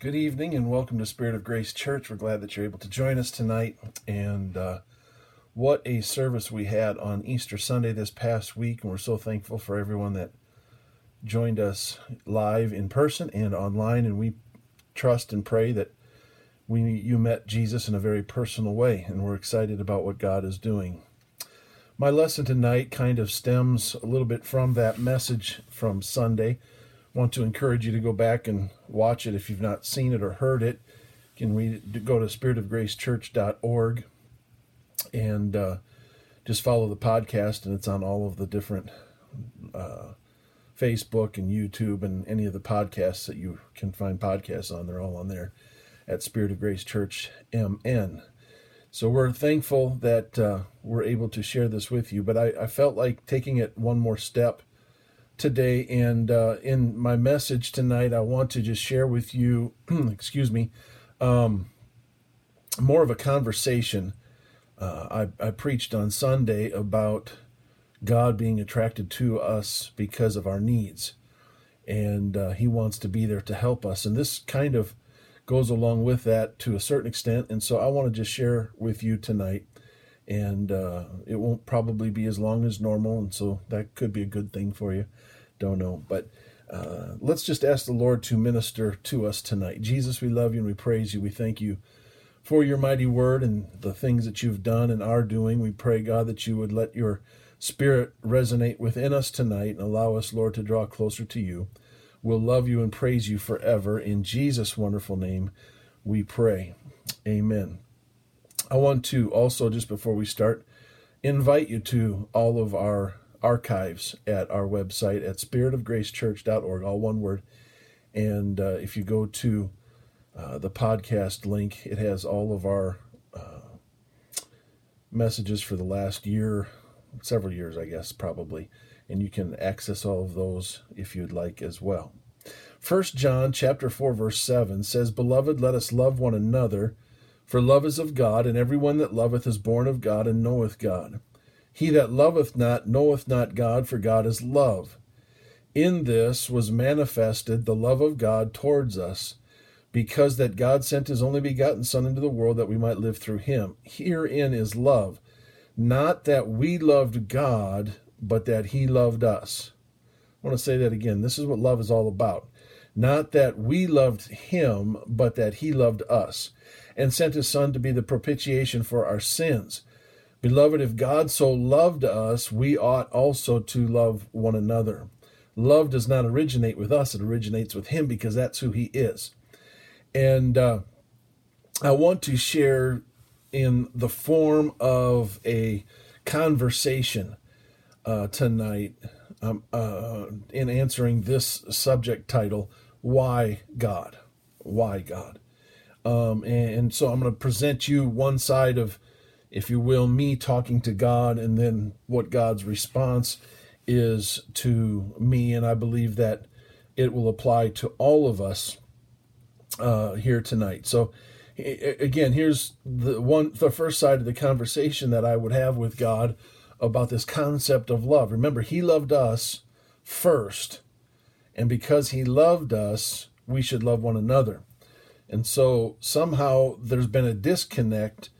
Good evening and welcome to Spirit of Grace Church. We're glad that you're able to join us tonight. And uh, what a service we had on Easter Sunday this past week. And we're so thankful for everyone that joined us live in person and online. And we trust and pray that we you met Jesus in a very personal way. And we're excited about what God is doing. My lesson tonight kind of stems a little bit from that message from Sunday want to encourage you to go back and watch it if you've not seen it or heard it. You can read go to spiritofgracechurch.org and uh, just follow the podcast, and it's on all of the different uh, Facebook and YouTube and any of the podcasts that you can find podcasts on. They're all on there at Spirit of Grace Church MN. So we're thankful that uh, we're able to share this with you, but I, I felt like taking it one more step today. And uh, in my message tonight, I want to just share with you, excuse me, um, more of a conversation. Uh, I, I preached on Sunday about God being attracted to us because of our needs. And uh, He wants to be there to help us. And this kind of goes along with that to a certain extent. And so I want to just share with you tonight. And uh, it won't probably be as long as normal. And so that could be a good thing for you don't know. But uh, let's just ask the Lord to minister to us tonight. Jesus, we love you and we praise you. We thank you for your mighty word and the things that you've done and are doing. We pray, God, that you would let your spirit resonate within us tonight and allow us, Lord, to draw closer to you. We'll love you and praise you forever. In Jesus' wonderful name, we pray. Amen. I want to also, just before we start, invite you to all of our archives at our website at spiritofgracechurch.org, all one word. And uh, if you go to uh, the podcast link, it has all of our uh, messages for the last year, several years, I guess, probably. And you can access all of those if you'd like as well. First John chapter 4 verse 7 says, "Beloved, let us love one another, for love is of God, and everyone that loveth is born of God and knoweth God." He that loveth not knoweth not God, for God is love. In this was manifested the love of God towards us, because that God sent his only begotten Son into the world that we might live through him. Herein is love, not that we loved God, but that he loved us. I want to say that again. This is what love is all about. Not that we loved him, but that he loved us, and sent his Son to be the propitiation for our sins. Beloved, if God so loved us, we ought also to love one another. Love does not originate with us, it originates with Him because that's who He is. And uh, I want to share in the form of a conversation uh, tonight um, uh, in answering this subject title Why God? Why God? Um, and, and so I'm going to present you one side of if you will, me talking to God and then what God's response is to me. And I believe that it will apply to all of us uh, here tonight. So, again, here's the one, the first side of the conversation that I would have with God about this concept of love. Remember, He loved us first, and because He loved us, we should love one another. And so somehow there's been a disconnect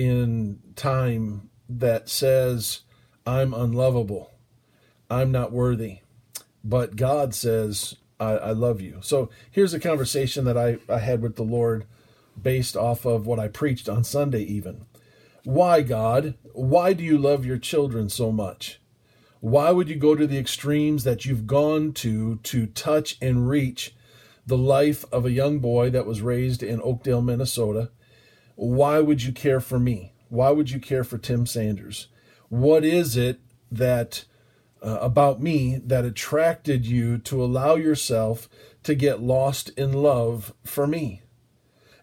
in time that says, I'm unlovable, I'm not worthy. But God says, I, I love you. So here's a conversation that I, I had with the Lord based off of what I preached on Sunday, even. Why, God? Why do you love your children so much? Why would you go to the extremes that you've gone to to touch and reach the life of a young boy that was raised in Oakdale, Minnesota, why would you care for me? Why would you care for Tim Sanders? What is it that uh, about me that attracted you to allow yourself to get lost in love for me?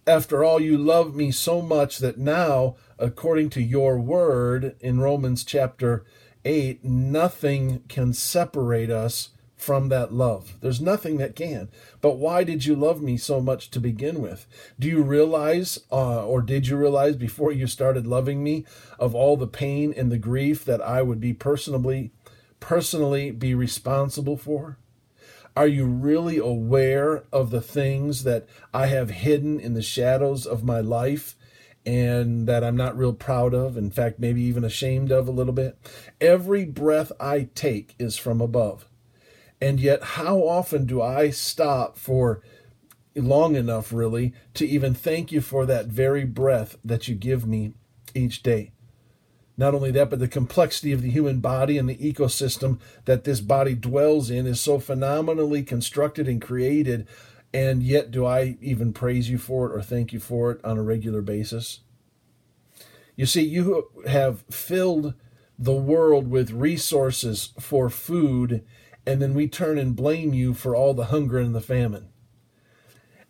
After all, you love me so much that now, according to your word in Romans chapter 8, nothing can separate us from that love. There's nothing that can. But why did you love me so much to begin with? Do you realize, uh, or did you realize before you started loving me, of all the pain and the grief that I would be personally, personally be responsible for? Are you really aware of the things that I have hidden in the shadows of my life and that I'm not real proud of? In fact, maybe even ashamed of a little bit. Every breath I take is from above. And yet, how often do I stop for long enough, really, to even thank you for that very breath that you give me each day? Not only that, but the complexity of the human body and the ecosystem that this body dwells in is so phenomenally constructed and created. And yet, do I even praise you for it or thank you for it on a regular basis? You see, you have filled the world with resources for food, and then we turn and blame you for all the hunger and the famine.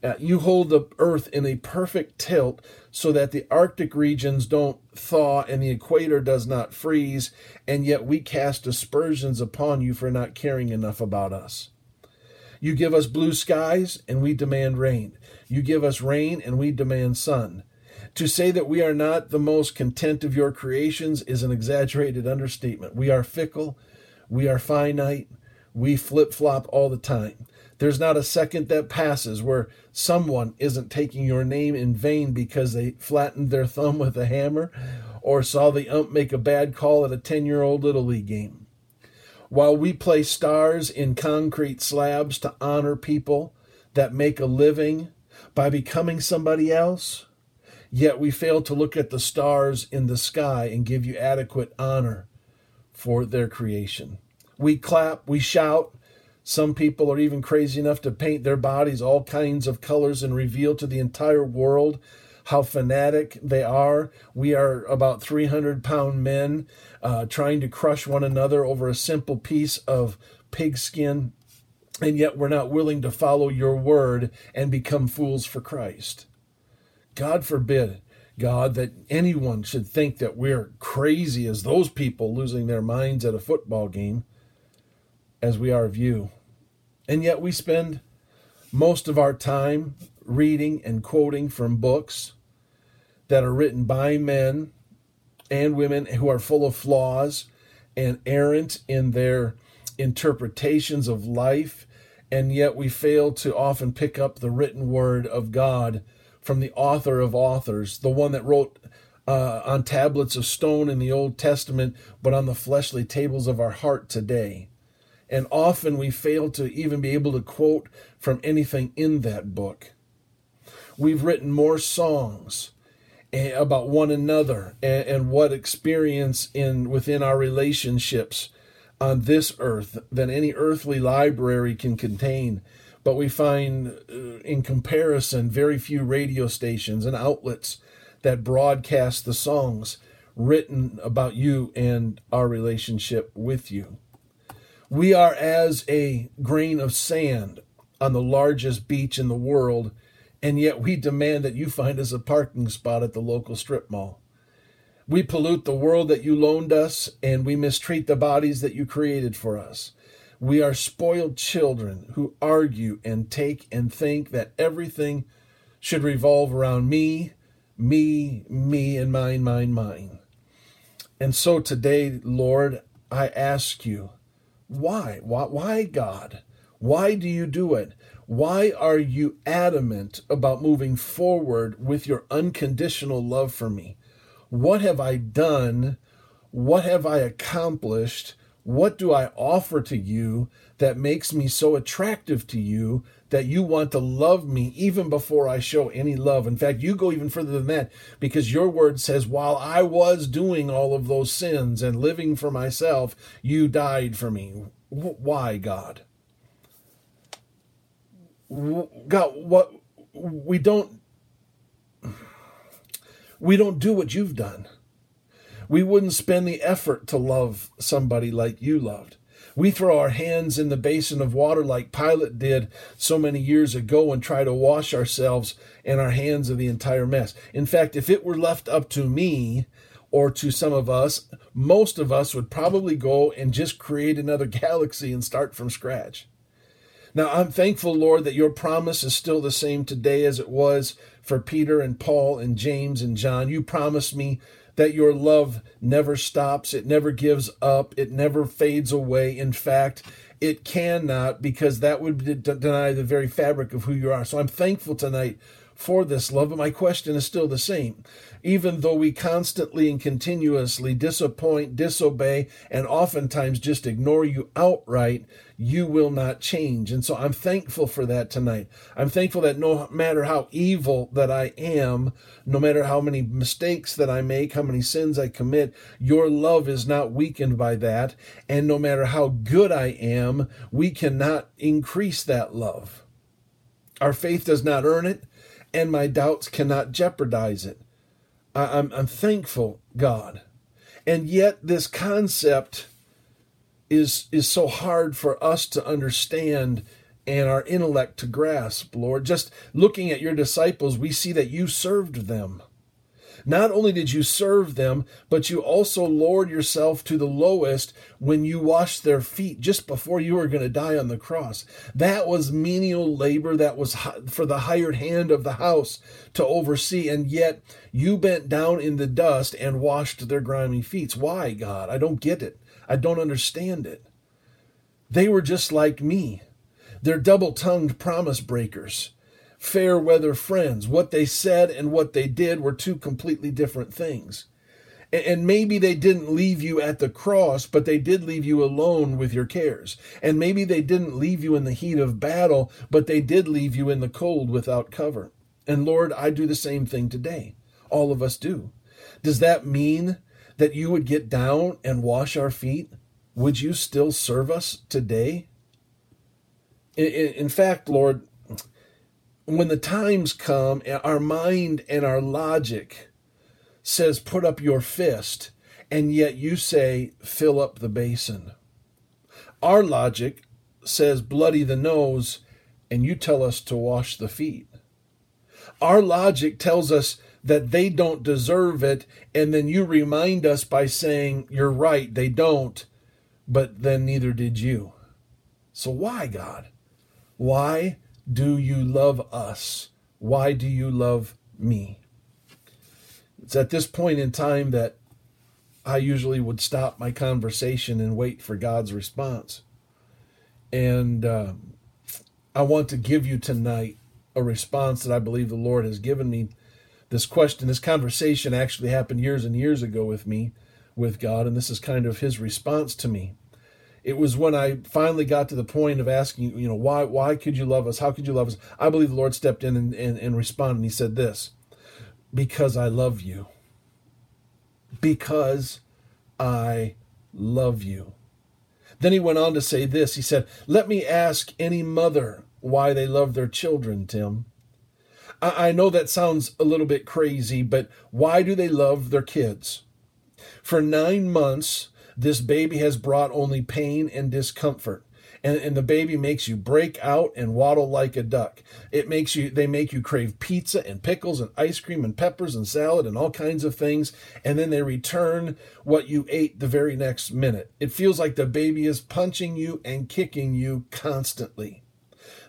Uh, you hold the earth in a perfect tilt so that the Arctic regions don't thaw and the equator does not freeze, and yet we cast aspersions upon you for not caring enough about us. You give us blue skies and we demand rain. You give us rain and we demand sun. To say that we are not the most content of your creations is an exaggerated understatement. We are fickle, we are finite, we flip flop all the time. There's not a second that passes where someone isn't taking your name in vain because they flattened their thumb with a hammer or saw the ump make a bad call at a 10 year old Little League game. While we place stars in concrete slabs to honor people that make a living by becoming somebody else, yet we fail to look at the stars in the sky and give you adequate honor for their creation. We clap, we shout, some people are even crazy enough to paint their bodies all kinds of colors and reveal to the entire world how fanatic they are. We are about 300 pound men uh, trying to crush one another over a simple piece of pigskin, and yet we're not willing to follow your word and become fools for Christ. God forbid, God, that anyone should think that we're crazy as those people losing their minds at a football game as we are of you. And yet we spend most of our time reading and quoting from books that are written by men and women who are full of flaws and errant in their interpretations of life, and yet we fail to often pick up the written word of God from the author of authors, the one that wrote uh, on tablets of stone in the Old Testament, but on the fleshly tables of our heart today. And often we fail to even be able to quote from anything in that book. We've written more songs eh, about one another and, and what experience in within our relationships on this earth than any earthly library can contain. But we find, uh, in comparison, very few radio stations and outlets that broadcast the songs written about you and our relationship with you. We are as a grain of sand on the largest beach in the world, and yet we demand that you find us a parking spot at the local strip mall. We pollute the world that you loaned us, and we mistreat the bodies that you created for us. We are spoiled children who argue and take and think that everything should revolve around me, me, me, and mine, mine, mine. And so today, Lord, I ask you why? Why, why God? Why do you do it? Why are you adamant about moving forward with your unconditional love for me? What have I done? What have I accomplished? What do I offer to you that makes me so attractive to you that you want to love me even before I show any love? In fact, you go even further than that because your word says, while I was doing all of those sins and living for myself, you died for me. Why, God? God, what we don't we don't do what you've done. We wouldn't spend the effort to love somebody like you loved. We throw our hands in the basin of water like Pilate did so many years ago and try to wash ourselves and our hands of the entire mess. In fact, if it were left up to me or to some of us, most of us would probably go and just create another galaxy and start from scratch. Now, I'm thankful, Lord, that your promise is still the same today as it was for Peter and Paul and James and John. You promised me that your love never stops, it never gives up, it never fades away. In fact, It cannot because that would deny the very fabric of who you are. So I'm thankful tonight for this love, but my question is still the same. Even though we constantly and continuously disappoint, disobey, and oftentimes just ignore you outright, you will not change. And so I'm thankful for that tonight. I'm thankful that no matter how evil that I am, no matter how many mistakes that I make, how many sins I commit, your love is not weakened by that. And no matter how good I am, we cannot increase that love. Our faith does not earn it and my doubts cannot jeopardize it. I, am I'm thankful, God. And yet, this concept is, is so hard for us to understand and our intellect to grasp, Lord. Just looking at your disciples, we see that you served them. Not only did you serve them, but you also lowered yourself to the lowest when you washed their feet just before you were going to die on the cross. That was menial labor that was for the hired hand of the house to oversee, and yet you bent down in the dust and washed their grimy feet. Why, God? I don't get it. I don't understand it. They were just like me. They're double tongued promise breakers fair weather friends. What they said and what they did were two completely different things. And maybe they didn't leave you at the cross, but they did leave you alone with your cares. And maybe they didn't leave you in the heat of battle, but they did leave you in the cold without cover. And Lord, I do the same thing today. All of us do. Does that mean that you would get down and wash our feet? Would you still serve us today? In, fact, Lord, when the times come, our mind and our logic says, put up your fist, and yet you say, fill up the basin. Our logic says, bloody the nose, and you tell us to wash the feet. Our logic tells us that they don't deserve it, and then you remind us by saying, You're right, they don't, but then neither did you. So why, God? Why do you love us? Why do you love me? It's at this point in time that I usually would stop my conversation and wait for God's response. And uh, I want to give you tonight a response that I believe the Lord has given me. This question, this conversation actually happened years and years ago with me, with God, and this is kind of His response to me it was when I finally got to the point of asking, you know, why why could you love us? How could you love us? I believe the Lord stepped in and, and, and responded. And he said this, because I love you. Because I love you. Then he went on to say this. He said, Let me ask any mother why they love their children, Tim. I, I know that sounds a little bit crazy, but why do they love their kids? For nine months, this baby has brought only pain and discomfort. And, and the baby makes you break out and waddle like a duck. It makes you they make you crave pizza and pickles and ice cream and peppers and salad and all kinds of things, and then they return what you ate the very next minute. It feels like the baby is punching you and kicking you constantly.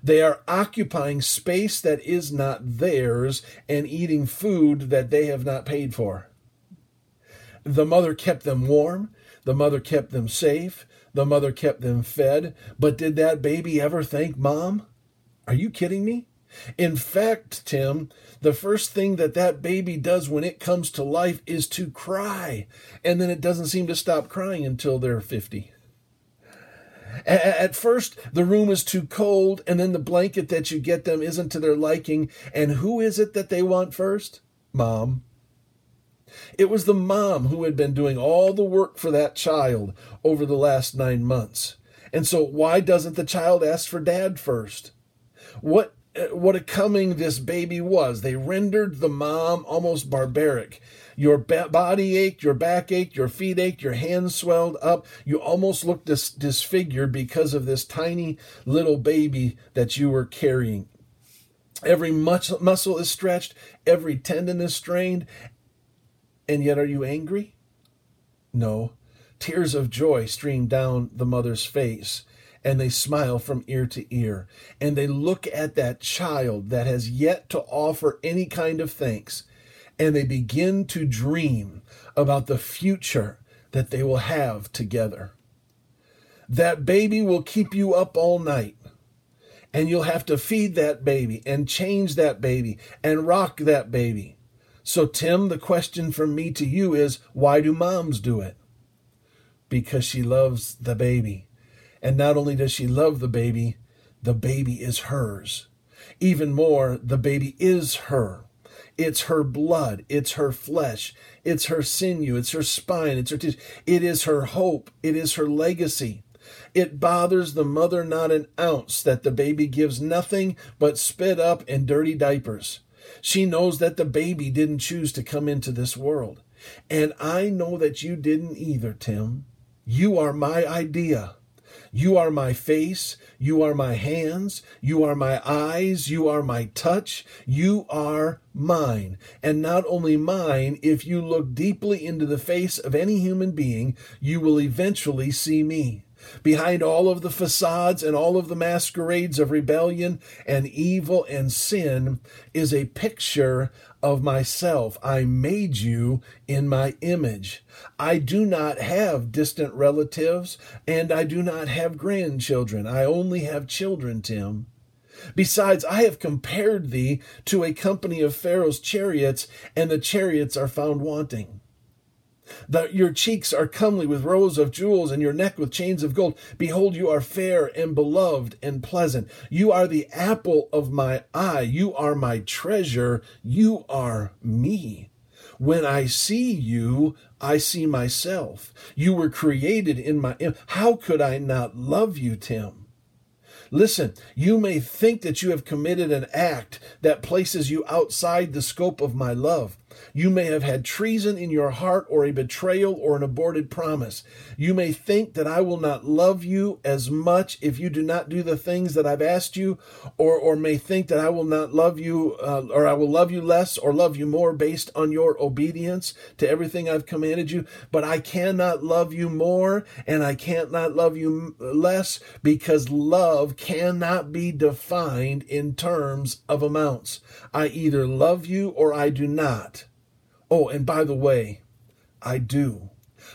They are occupying space that is not theirs and eating food that they have not paid for. The mother kept them warm. The mother kept them safe. The mother kept them fed. But did that baby ever thank mom? Are you kidding me? In fact, Tim, the first thing that that baby does when it comes to life is to cry. And then it doesn't seem to stop crying until they're 50. At first, the room is too cold, and then the blanket that you get them isn't to their liking. And who is it that they want first? Mom. It was the mom who had been doing all the work for that child over the last nine months. And so, why doesn't the child ask for dad first? What what a coming this baby was. They rendered the mom almost barbaric. Your ba- body ached, your back ached, your feet ached, your hands swelled up. You almost looked dis- disfigured because of this tiny little baby that you were carrying. Every muscle is stretched, every tendon is strained, and yet, are you angry? No. Tears of joy stream down the mother's face, and they smile from ear to ear, and they look at that child that has yet to offer any kind of thanks, and they begin to dream about the future that they will have together. That baby will keep you up all night. And you'll have to feed that baby and change that baby and rock that baby. So, Tim, the question from me to you is why do moms do it? Because she loves the baby. And not only does she love the baby, the baby is hers. Even more, the baby is her. It's her blood. It's her flesh. It's her sinew. It's her spine. It's her tissue. It is her hope. It is her legacy. It bothers the mother not an ounce that the baby gives nothing but spit up and dirty diapers. She knows that the baby didn't choose to come into this world. And I know that you didn't either, Tim. You are my idea. You are my face. You are my hands. You are my eyes. You are my touch. You are mine. And not only mine, if you look deeply into the face of any human being, you will eventually see me. Behind all of the facades and all of the masquerades of rebellion and evil and sin is a picture of myself. I made you in my image. I do not have distant relatives and I do not have grandchildren. I only have children, Tim. Besides, I have compared thee to a company of Pharaoh's chariots, and the chariots are found wanting. Your cheeks are comely with rows of jewels, and your neck with chains of gold. Behold, you are fair and beloved and pleasant. You are the apple of my eye. You are my treasure. You are me. When I see you, I see myself. You were created in my. How could I not love you, Tim? Listen, you may think that you have committed an act that places you outside the scope of my love. You may have had treason in your heart or a betrayal or an aborted promise. You may think that I will not love you as much if you do not do the things that I've asked you, or, or may think that I will not love you, uh, or I will love you less or love you more based on your obedience to everything I've commanded you. But I cannot love you more and I can't not love you less because love cannot be defined in terms of amounts. I either love you or I do not. Oh, and by the way, I do.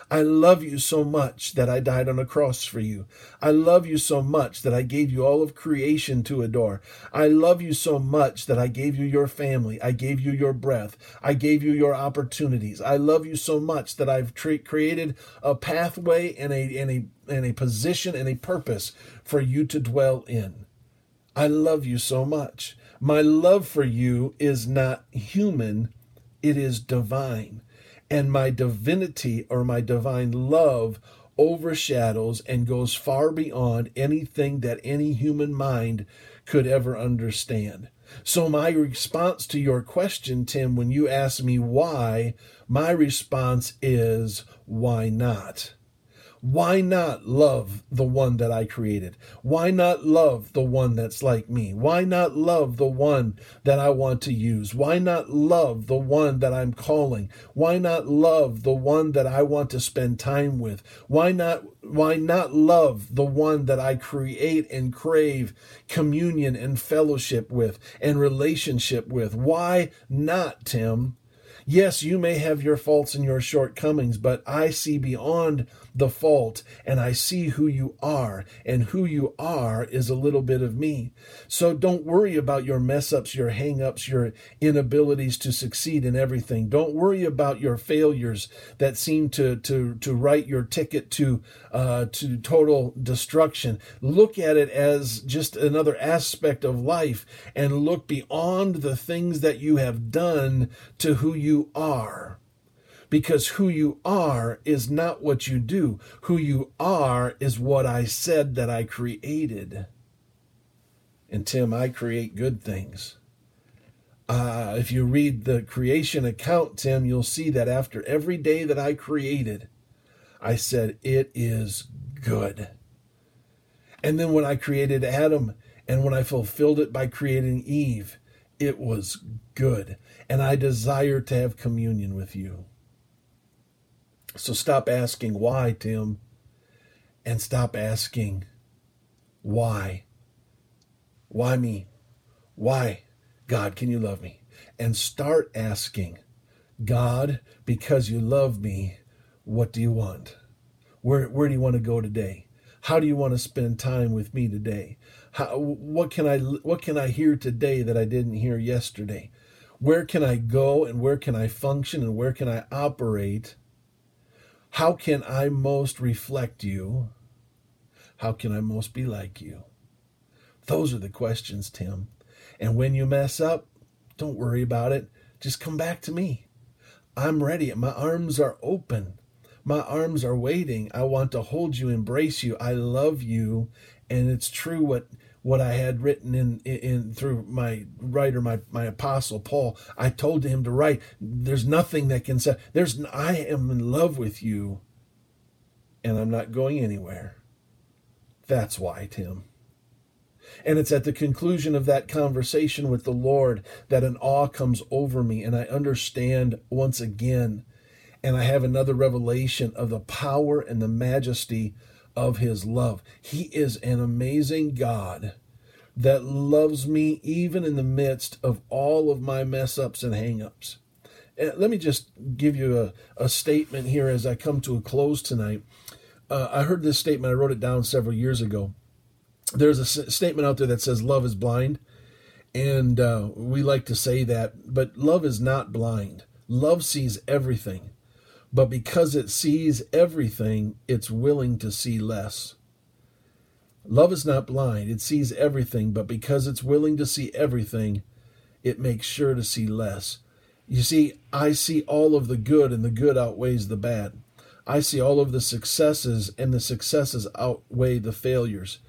I love you so much that I died on a cross for you. I love you so much that I gave you all of creation to adore. I love you so much that I gave you your family. I gave you your breath. I gave you your opportunities. I love you so much that I've tra- created a pathway and a, and, a, and a position and a purpose for you to dwell in. I love you so much. My love for you is not human, it is divine. And my divinity or my divine love overshadows and goes far beyond anything that any human mind could ever understand. So, my response to your question, Tim, when you ask me why, my response is why not? Why not love the one that I created? Why not love the one that's like me? Why not love the one that I want to use? Why not love the one that I'm calling? Why not love the one that I want to spend time with? Why not why not love the one that I create and crave communion and fellowship with and relationship with? Why not, Tim? Yes, you may have your faults and your shortcomings, but I see beyond the fault and I see who you are, and who you are is a little bit of me. So don't worry about your mess ups, your hang ups, your inabilities to succeed in everything. Don't worry about your failures that seem to, to, to write your ticket to, uh, to total destruction. Look at it as just another aspect of life and look beyond the things that you have done to who you are because who you are is not what you do. Who you are is what I said that I created. And Tim, I create good things. Uh, if you read the creation account, Tim, you'll see that after every day that I created, I said, It is good. And then when I created Adam and when I fulfilled it by creating Eve, it was good. And I desire to have communion with you. So stop asking why, Tim, and stop asking why. Why me? Why, God, can you love me? And start asking, God, because you love me, what do you want? Where, where do you want to go today? How do you want to spend time with me today? How, what can I what can I hear today that I didn't hear yesterday? Where can I go and where can I function and where can I operate? How can I most reflect you? How can I most be like you? Those are the questions, Tim. And when you mess up, don't worry about it. Just come back to me. I'm ready. My arms are open. My arms are waiting. I want to hold you, embrace you. I love you. And it's true what what I had written in, in, through my writer, my, my apostle Paul. I told him to write, there's nothing that can say, there's, I am in love with you and I'm not going anywhere. That's why, Tim. And it's at the conclusion of that conversation with the Lord that an awe comes over me and I understand once again and I have another revelation of the power and the majesty of his love. He is an amazing God that loves me even in the midst of all of my mess ups and hang ups. Let me just give you a, a statement here as I come to a close tonight. Uh, I heard this statement, I wrote it down several years ago. There's a s- statement out there that says, Love is blind. And uh, we like to say that, but love is not blind. Love sees everything. But because it sees everything, it's willing to see less. Love is not blind, it sees everything, but because it's willing to see everything, it makes sure to see less. You see, I see all of the good, and the good outweighs the bad. I see all of the successes, and the successes outweigh the failures.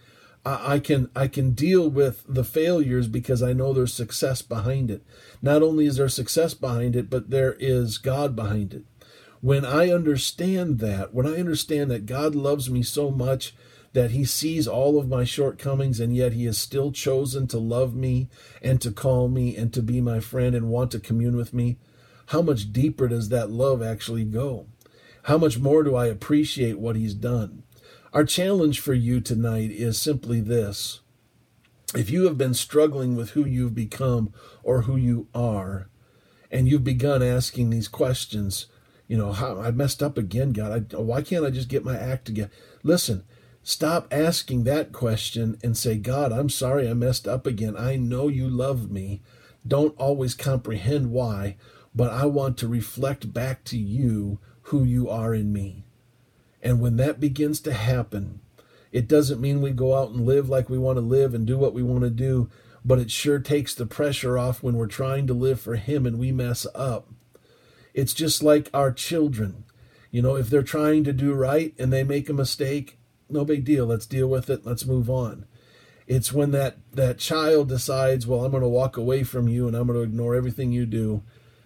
I, can I can deal with the failures because I know there's success behind it. Not only is there success behind it, but there is God behind it. When I understand that, when I understand that God loves me so much that he sees all of my shortcomings and yet he has still chosen to love me and to call me and to be my friend and want to commune with me, how much deeper does that love actually go? How much more do I appreciate what he's done? Our challenge for you tonight is simply this. If you have been struggling with who you've become or who you are, and you've begun asking these questions, you know, how I messed up again, God. I, why can't I just get my act together? Listen, stop asking that question and say, God, I'm sorry I messed up again. I know you love me. Don't always comprehend why, but I want to reflect back to you who you are in me. And when that begins to happen, it doesn't mean we go out and live like we want to live and do what we want to do, but it sure takes the pressure off when we're trying to live for Him and we mess up. It's just like our children. You know, if they're trying to do right and they make a mistake, no big deal. Let's deal with it. Let's move on. It's when that, that child decides, well, I'm going to walk away from you and I'm going to ignore everything you do.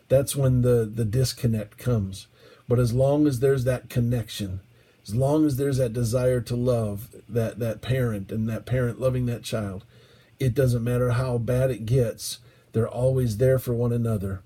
That's when the, the disconnect comes. But as long as there's that connection, as long as there's that desire to love that, that parent and that parent loving that child, it doesn't matter how bad it gets, they're always there for one another.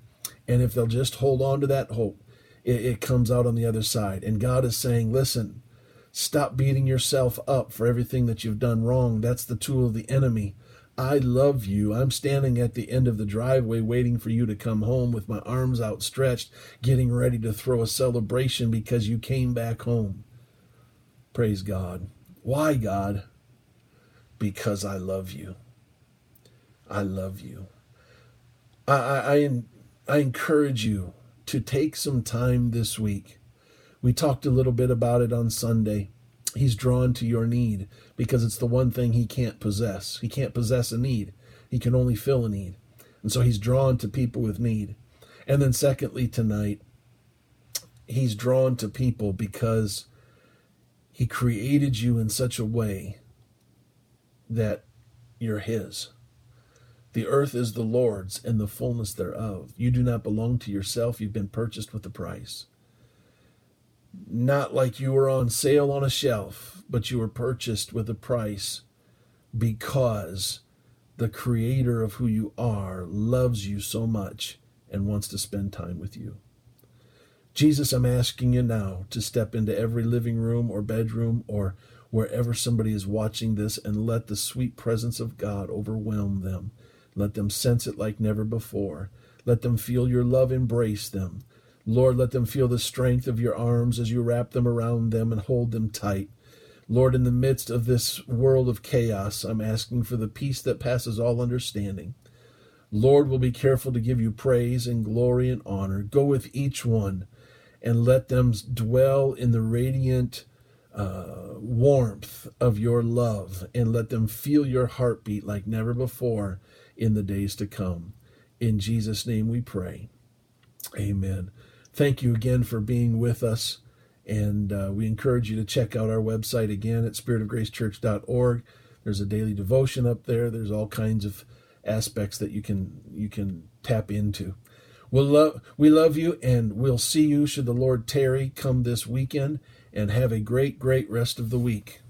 And if they'll just hold on to that hope, it, it comes out on the other side. And God is saying, listen, stop beating yourself up for everything that you've done wrong. That's the tool of the enemy. I love you. I'm standing at the end of the driveway waiting for you to come home with my arms outstretched, getting ready to throw a celebration because you came back home. Praise God. Why, God? Because I love you. I love you. I, I, I I encourage you to take some time this week. We talked a little bit about it on Sunday. He's drawn to your need because it's the one thing he can't possess. He can't possess a need, he can only fill a need. And so he's drawn to people with need. And then, secondly, tonight, he's drawn to people because he created you in such a way that you're his. The earth is the Lord's and the fullness thereof. You do not belong to yourself. You've been purchased with a price. Not like you were on sale on a shelf, but you were purchased with a price because the creator of who you are loves you so much and wants to spend time with you. Jesus, I'm asking you now to step into every living room or bedroom or wherever somebody is watching this and let the sweet presence of God overwhelm them let them sense it like never before. Let them feel your love embrace them. Lord, let them feel the strength of your arms as you wrap them around them and hold them tight. Lord, in the midst of this world of chaos, I'm asking for the peace that passes all understanding. Lord, will be careful to give you praise and glory and honor. Go with each one and let them dwell in the radiant uh, warmth of your love and let them feel your heartbeat like never before in the days to come. In Jesus' name we pray. Amen. Thank you again for being with us. And uh, we encourage you to check out our website again at spiritofgracechurch.org. There's a daily devotion up there. There's all kinds of aspects that you can you can tap into. We'll love we love you and we'll see you should the Lord tarry come this weekend and have a great great rest of the week.